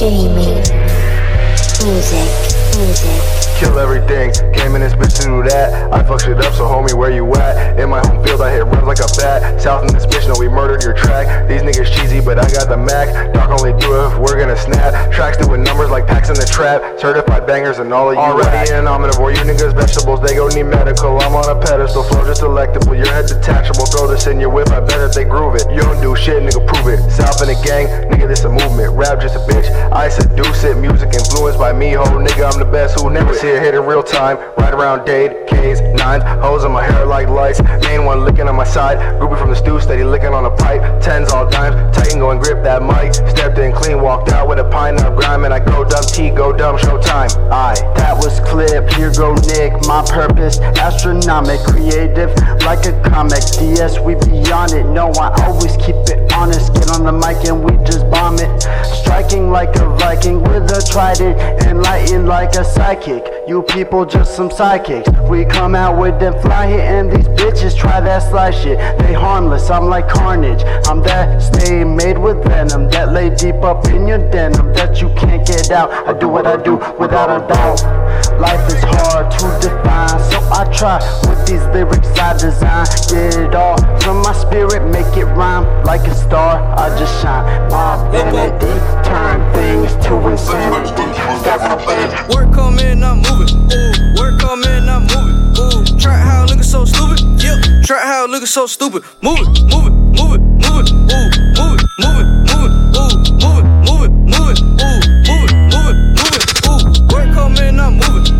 Jamie. Music, music kill everything. Came in this bitch to do that. I fucked shit up, so homie, where you at? In my home field, I hit runs like a bat. South in this bitch, know we murdered your track. These niggas cheesy, but I got the Mac. Dark only do it if we're gonna snap. Tracks doing numbers like packs in the trap. Certified bangers and all of you. Already an omnivore, you niggas vegetables, they go need medical. I'm on a pedestal, flow just electable. Your head detachable, throw this in your whip, I bet that they groove it. You don't do shit, nigga, prove it. South in the gang, nigga, this a movement. Rap just a bitch, I seduce it. Music influenced by me, ho, nigga, I'm the best who never see it hit in real time. Right around date, K's, nines, hoes in my hair like lights. Main one licking on my side. Groupie from the stew, steady licking on a pipe. Tens all dimes, tighten, go and grip that mic. Stepped in clean, walked out with a pine up grime, and I go dumb T, go dumb, showtime. I. That was clip, here go Nick. My purpose, astronomic, creative, like a comic. DS, we beyond it. No, I always keep it honest. Get on the mic and we just bomb it. Striking like a Viking with a trident, enlightened like a psychic. You people just some psychics. We come out with them fly hit and these bitches try that sly shit. They harmless, I'm like carnage. I'm that stay made with venom that lay deep up in your denim that you can't get out. I do what I do without a doubt. Life is hard to define, so I try with these lyrics I design. Get it all from my spirit, make it rhyme like a star. I just shine. My vanity turn things to insanity. Work come in, I'm moving. Ooh, work come in, I'm moving. Ooh, trap how looking so stupid. Yep, trap how looking so stupid. Move it, move it, move it, move it. Ooh, move it, move it, move it. Ooh, move it, move it, move it. Ooh, man, I'm moving.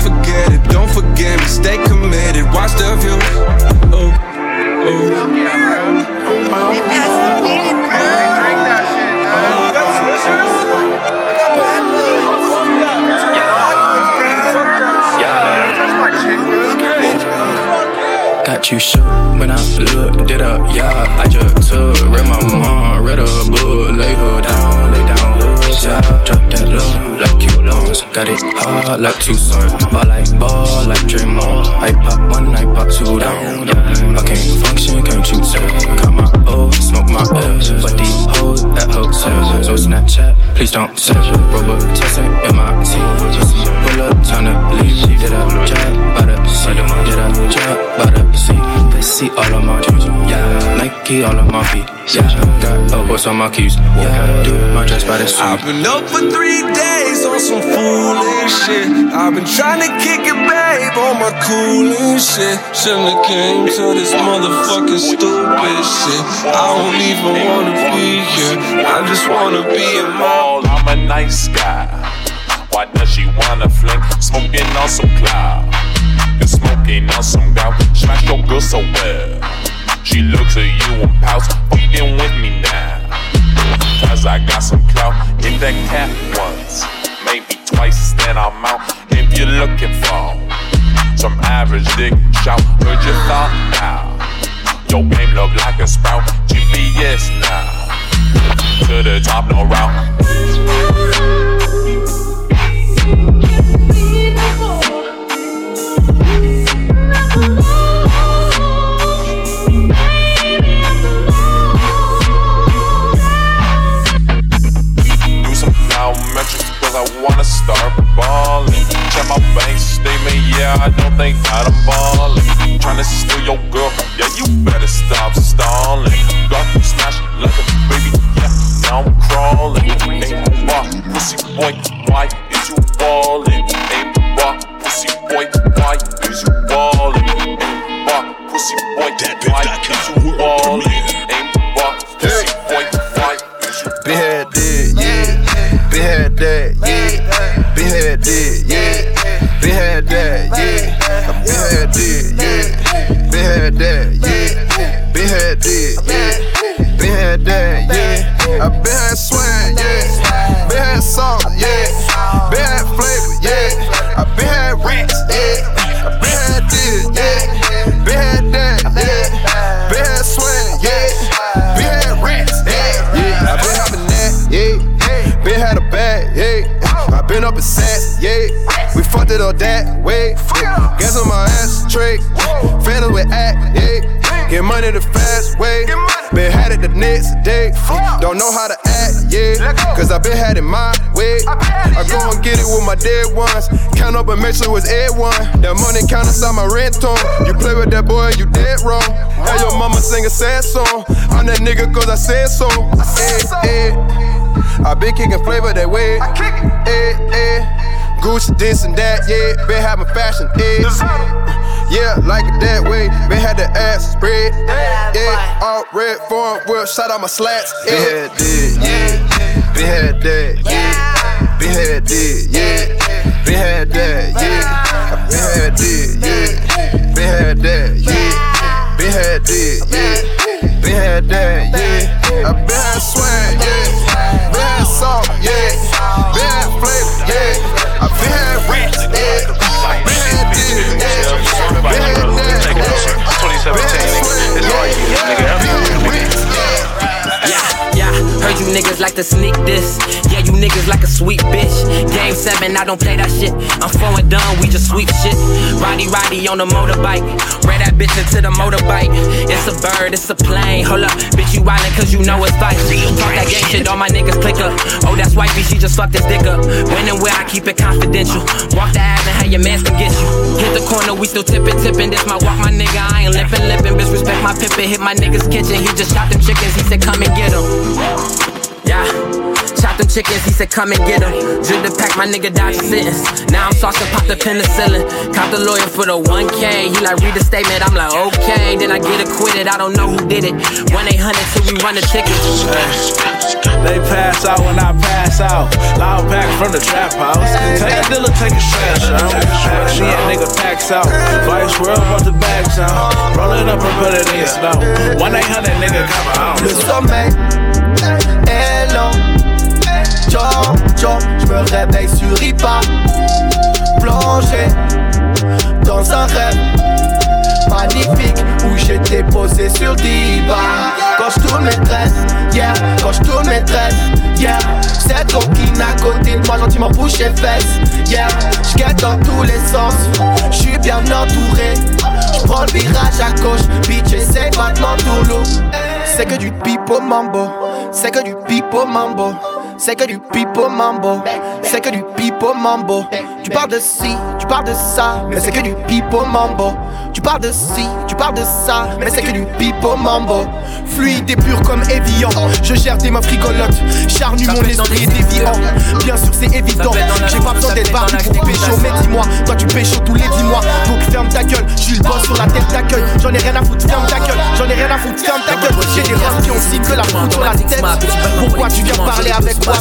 Forget it. Don't forget me, stay committed, watch the view. Ooh. Got you shook when I looked it up, yeah. I just took, read my mom, read a book, lay her down, lay down, yeah. Drop that low, lungs. Got it hard like Tucson, ball like ball, like Draymond. I pop one, I pop two down. I can't function, can't you tell? Got my O, smoke my L's, but these hoes at hotels. So Snapchat, please don't send Robot testing in my team. Pull up, time to leave. Did I drop by the sea? Did I drop by the sea? They see all of my dreams, yeah. Nike all of my feet, yeah. Got a horse on my keys, yeah. Do my dress by the sea. I've been up for three days on some foolish shit. I've been trying to kick it, babe, on my cool and shit. Shouldn't have came to this motherfucking stupid shit. I don't even wanna be here. I just wanna be in my. all, I'm a nice guy. Why does she wanna fling? Smoking on some cloud. And smoking on some gout. Smash your girl so well. She looks at you and pouts. Fucking with me now. Cause I got some clout. Hit that cat once. Maybe twice, then I'm out. If you're looking for some average dick, shout. Heard your thought now. Your game look like a sprout. GPS now. To the top, no route. Yeah, I don't think that I'm ballin'. Tryna steal your girl, yeah, you better stop stalling. Got smash like a baby, yeah, now I'm crawling. Ain't why, pussy boy, why money the fast way. Been had it the next day. Don't know how to act, yeah. Cause I been had it my way. I go and get it with my dead ones. Count up and make sure it's one. That money count inside my rent on. You play with that boy, you dead wrong. Have your mama sing a sad song. I'm that nigga cause I said so. Eh, eh. I been kicking flavor that way. Eh, eh. Gucci this and that, yeah. Been having fashion, eh. Yeah, like it that way. Man had the ass spread. Yeah, all red form, whip, shot out my slats. Yeah, had that, yeah. Been had that, yeah. Been had that, yeah. Been had that, yeah. Been had that, yeah. Been had that, yeah. Been had that, yeah. Been had that, yeah. I been had swag, yeah. Been had salt, yeah. Been had flavor, yeah. I been had like to sneak this. Yeah, you niggas like a sweet bitch. Game 7, I don't play that shit. I'm forward done, we just sweep shit. Roddy Roddy on the motorbike. Ran that bitch into the motorbike. It's a bird, it's a plane. Hold up, bitch, you wildin' cause you know it's vice. Talk that gang shit, all my niggas click up. Oh, that's wifey, she just fucked this dick up. When and where I keep it confidential. Walk the and have your mans come get you. Hit the corner, we still tippin', tippin'. This my walk, my nigga. I ain't lippin', lippin'. Bitch, respect my pippin'. Hit my nigga's kitchen. He just shot them chickens. He said, come and get them. Yeah. Shot them chickens, he said come and get them. Drip the pack, my nigga dodge a sentence. Now I'm saucing, pop the penicillin. Cop the lawyer for the 1K. He like, read the statement, I'm like, okay. Then I get acquitted, I don't know who did it. 1 800 till we run the ticket. They pass out when I pass out. Loud pack from the trap house. Take a dealer, take a trash out. She and nigga packs out. Vice world, brought the bags out. Roll it up and put it in snow. 1 800 nigga come out. Le sommeil est lent. Jump, jump, je me réveille sur IPA. Plongé dans un rêve magnifique où j'étais posé sur Diva. Quand je tourne mes tresses, yeah, quand je tourne mes tresses, yeah. Cette coquine à côté de moi, gentiment bouche et fesses, yeah. Je dans tous les sens, je suis bien entouré. Je prends le virage à gauche, bitch, c'est maintenant tout lourd. C'est que du pipo mambo, c'est que du pipo mambo. C'est que du pipo mambo, c'est que du pipo mambo. Tu parles de ci, tu parles de ça, mais c'est que du pipo mambo. Tu parles de ci, tu parles de ça, mais c'est que du pipo mambo. Fluide et pur comme Evian, je gère des meufs rigolotes. Charnu, mon esprit est déviant. Bien sûr, c'est évident, j'ai pas besoin d'être barbu pour pécho. Mais dis-moi, toi tu pécho tous les dix mois. Donc ferme ta gueule, je le boss sur la tête d'accueil. J'en ai rien à foutre, ferme ta gueule. J'en ai rien à foutre, ferme ta gueule. J'ai des rats qui ont aussi que la la tête. Pourquoi tu viens parler avec moi?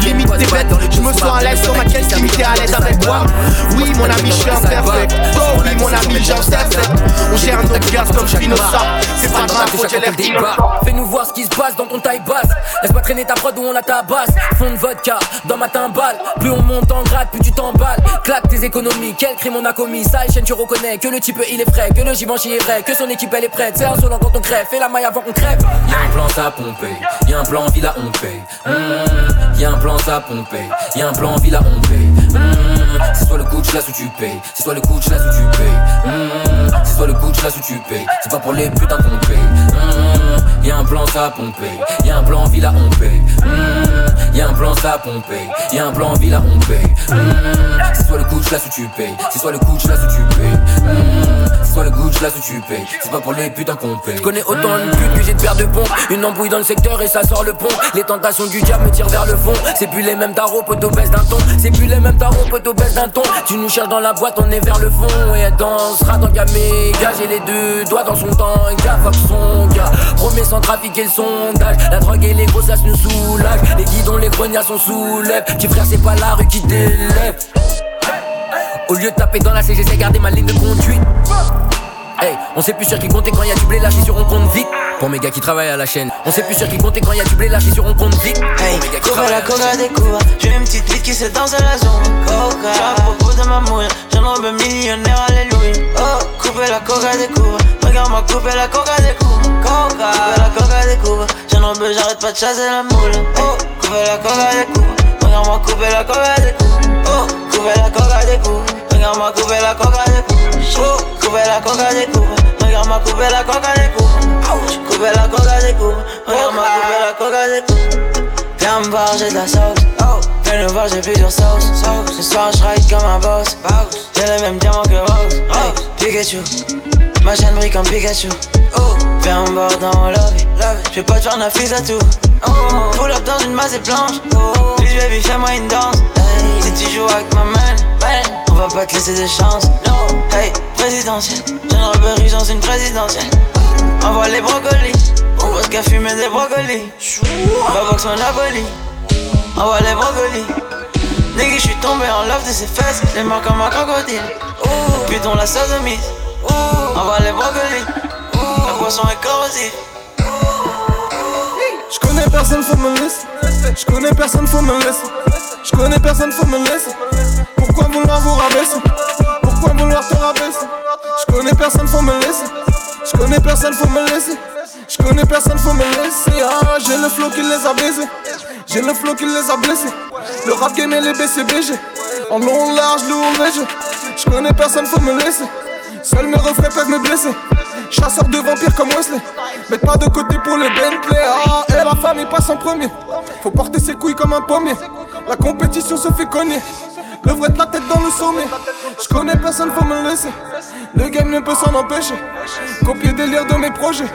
Limite t'es bête, je me sens à l'aise sur ma caisse, limité à l'aise avec moi. Oui, mon ami, je suis imperfect. Oh oui, mon ami, j'intercepte. On gère notre gaz comme Spinoza. C'est pas grave, faut que j'ai l'air. Fais-nous voir ce qui se passe dans ton taille basse. Laisse pas traîner ta prod où on la tabasse. Fond de vodka dans ma timbale. Plus on monte en grade, plus tu t'emballes. Claque tes économies, quel crime on a commis? Ça, chaîne, tu reconnais que le type il est frais, que le Givenchy est vrai, que son équipe elle est prête. C'est insolent quand on crève, fais la maille avant qu'on crève. Y'a un plan ça y'a un plan villa on paye. Mmh. Y'a un plan ça pomper, y'a un plan villa on paye. Mmh, c'est soit le de chasse ou tu payes. C'est soit le de chasse ou tu payes. Mmh, c'est pas pour les putains qu'on paye. Mmh, y'a un plan ça paye. Y'a un plan villa on paye. Mmh, y'a un plan ça paye. Y'a un plan villa on paye. Mmh, c'est soit le de chasse ou tu payes. C'est soit le de chasse ou tu payes. C'est soit le de chasse ou tu payes. C'est pas pour les putains qu'on paye. Je connais autant de putes que j'ai de paires de pompes. Une embrouille dans le secteur et ça sort le pont. Les tentations du diable me tirent vers le fond. C'est plus les mêmes tarots, poteau baisse d'un ton. C'est plus les mêmes tarots, poteau baisse d'un ton. Tu nous cherches dans la boîte, on est vers le fond. Et elle dansera dans Gaméga. J'ai les deux doigts dans son temps. Gars, fuck son gars. Promets sans trafiquer le sondage. La drogue et les grossesses nous soulagent. Les guidons, les grognards sont soulèvent. Tu frère, c'est pas la rue qui t'élève. Au lieu de taper dans la CG, c'est garder ma ligne de conduite. Hey, on sait plus sur qui compter quand y a du blé lâché sur on compte vite. Pour mes gars qui travaillent à la chaîne, on sait plus sur qui compter quand y a du blé lâché sur on compte vite. Hey, couvre la coca des cours. J'ai une petite bite qui se danse à la zone. Coca. À propos de ma mouille. J'en robe millionnaire, alléluia. Oh, couper la coca des cours. Regarde-moi couper la coca des cours. Coca. Couper la coca des cours. J'en robe, j'arrête pas de chasser la moule. Oh, couper la coca des cours. Regarde-moi couper la coca des cours. Oh, couper la coca des cours. Regarde-moi couper la coca des cours. Oh, couper la coca des cours. Regarde-moi couper la coca des. Ouch, couper la coca des cours. Regarde-moi couper la coca des cours. Viens me voir, j'ai de la sauce. Oh, viens nous voir, j'ai plusieurs sauces. Ce soir, je ride comme un boss. J'ai le même diamant que Rose. Hey, Pikachu. Ma chaîne brille comme Pikachu. Oh, viens me voir dans mon lobby. Je vais pas te faire fils à tout. Oh, pull up dans une masse blanche. Oh, please baby, fais-moi une danse. Si tu joues avec ma main, man, on va pas te laisser de chance. No, hey, présidentielle. J'ai une robe dans une présidentielle. Envoie les brocolis. On va qu'à fumer des brocolis. On va boxer Napoli. Envoie les brocolis. Nigga, je suis tombé en love de ses fesses. Les mains comme un crocodile. Oh, putain, la sodomie. Oh, envoie les brocolis. La boisson est corrosive. Je connais personne, faut me laisser. Je connais personne, faut me laisser. Je connais personne, faut me laisser. Pourquoi vouloir vous rabaisser? Pourquoi vouloir te rabaisser? Je connais personne, faut me laisser. Je connais personne, faut me laisser. Je connais personne, faut me laisser. Ah, j'ai le flow qui les a baisés. J'ai le flow qui les a blessés. Le rap game et les BCBG. En long, large, lourd, léger. Je connais personne, faut me laisser. Seuls mes refrains peuvent me blesser. Chasseur de vampires comme Wesley. Mets pas de côté pour les Bentley. Ah, et la famille passe en premier. Faut porter ses couilles comme un pommier. La compétition se fait cogner. Le vrai la tête dans le sommet. Je connais personne, faut me laisser. Le game ne peut s'en empêcher. Copier délire de mes projets.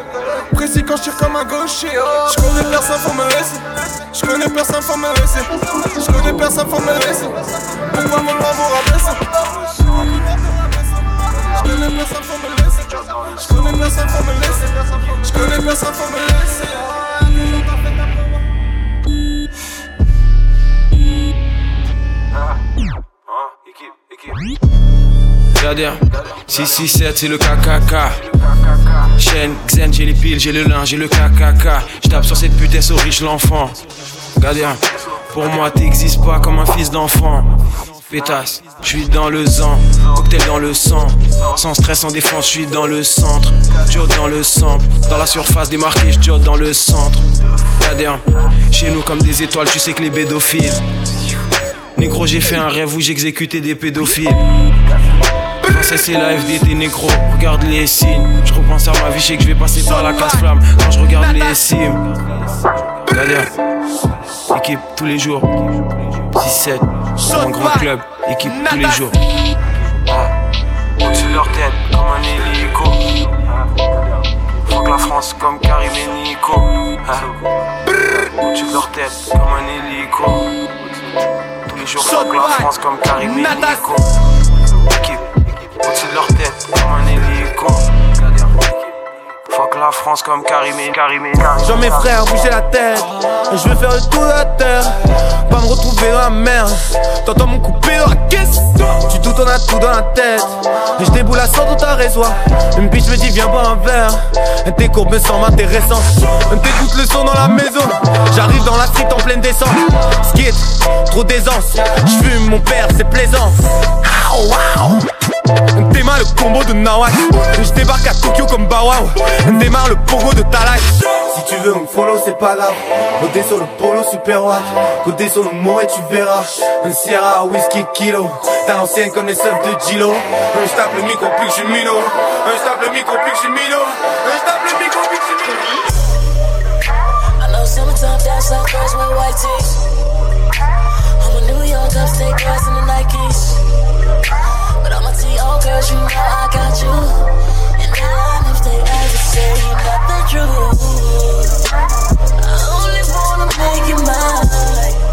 Précis quand je tire comme un gaucher. Je connais personne, faut me laisser. Je connais personne, faut me laisser. Je connais personne, faut me laisser. Pourquoi mon loi vous rabaisser? Je connais personne, faut me laisser. Je connais personne, faut me laisser. Je connais personne, faut me laisser. Gardien, 667 c'est le KKK. Chaîne, Xen, j'ai les piles, j'ai le lin, j'ai le KKK. J'tape sur cette putain, au riche l'enfant. Gardien, pour moi t'existes pas comme un fils d'enfant. Pétasse, j'suis dans le zan, cocktail dans le sang. Sans stress, sans défense, j'suis dans le centre. Joe dans le sample, dans la surface démarquée, j'joe dans le centre. Gardien, chez nous comme des étoiles, tu sais que les bédophiles. Négro, j'ai fait un rêve où j'exécutais des pédophiles. Français, c'est la FDT négro, regarde les signes. Je repense à ma vie, je sais que je vais passer par la casse-flamme quand je regarde les cimes. Galère, équipe tous les jours. 6-7, c'est un grand club, équipe tous les jours. Ah, Au-dessus de leur tête, comme un hélico. Fuck la France comme Karim et Nico. Ah. Au-dessus de leur tête, comme un hélico. Les jours, fuck la France comme Karim et Nico. Équipe, au-dessus de leur tête, comme un hélico. La France comme Karim et Karim et Karim. J'en mes frères bouger la tête. Et je veux faire le tour de la terre. Pas me retrouver dans la merde. T'entends mon coupé dans la caisse. Tu tout en as tout dans la tête. Et je déboule à 100 dans ta réseau Une bitch me dit viens boire un verre. Et tes courbes me semblent intéressantes. T'écoutes le son dans la maison. J'arrive dans la street en pleine descente. Skid, trop d'aisance. J'fume mon père c'est plaisant. Wow, wow. Nawak Je débarque à Tokyo comme Bawao. Démarre le pogo de Talak Si tu veux me follow c'est pas grave. Côté sur le polo super watt Côté sur le mot et tu verras. Un Sierra whisky kilo. T'as l'ancienne comme les de Gilo. Un je tape le micro plus que je mino Un je tape le micro plus que je mino Un je tape le micro plus que je mino I know summertime dance like girls wear white tees. I'm a New York upstate girls in the Nikes. Girls, you know I got you. And line if they to say you're not the truth. I only wanna make you mine.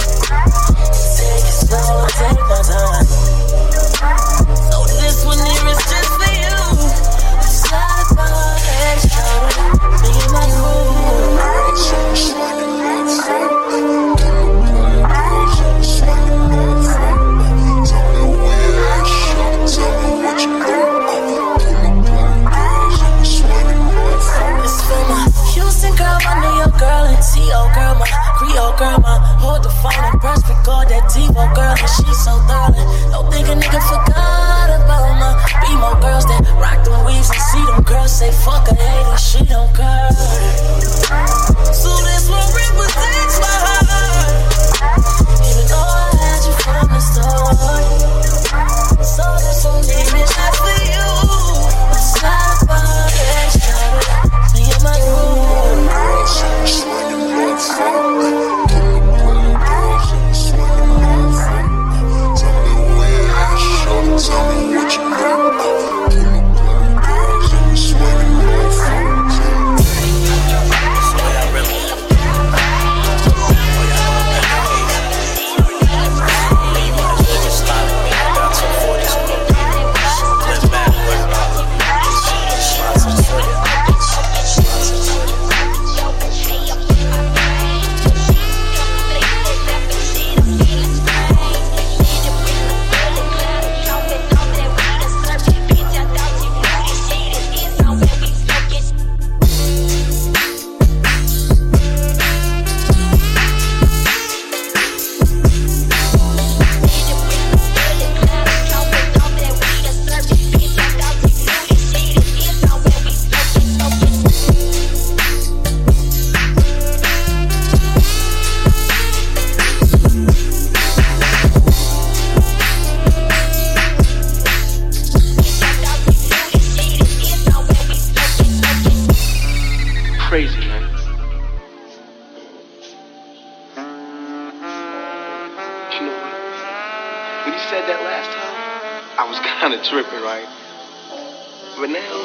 Now,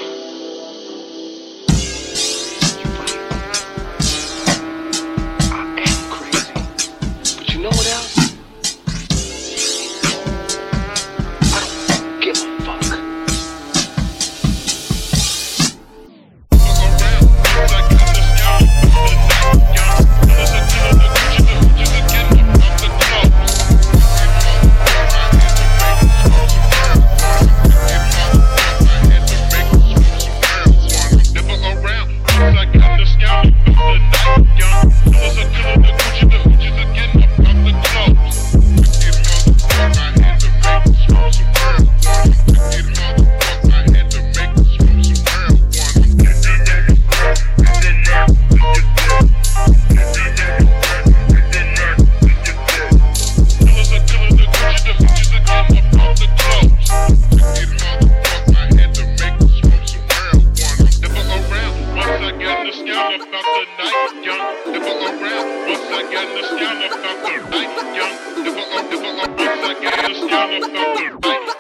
of the night, young. Never around once I the sound of the night, young. Never around once I the sound of the night.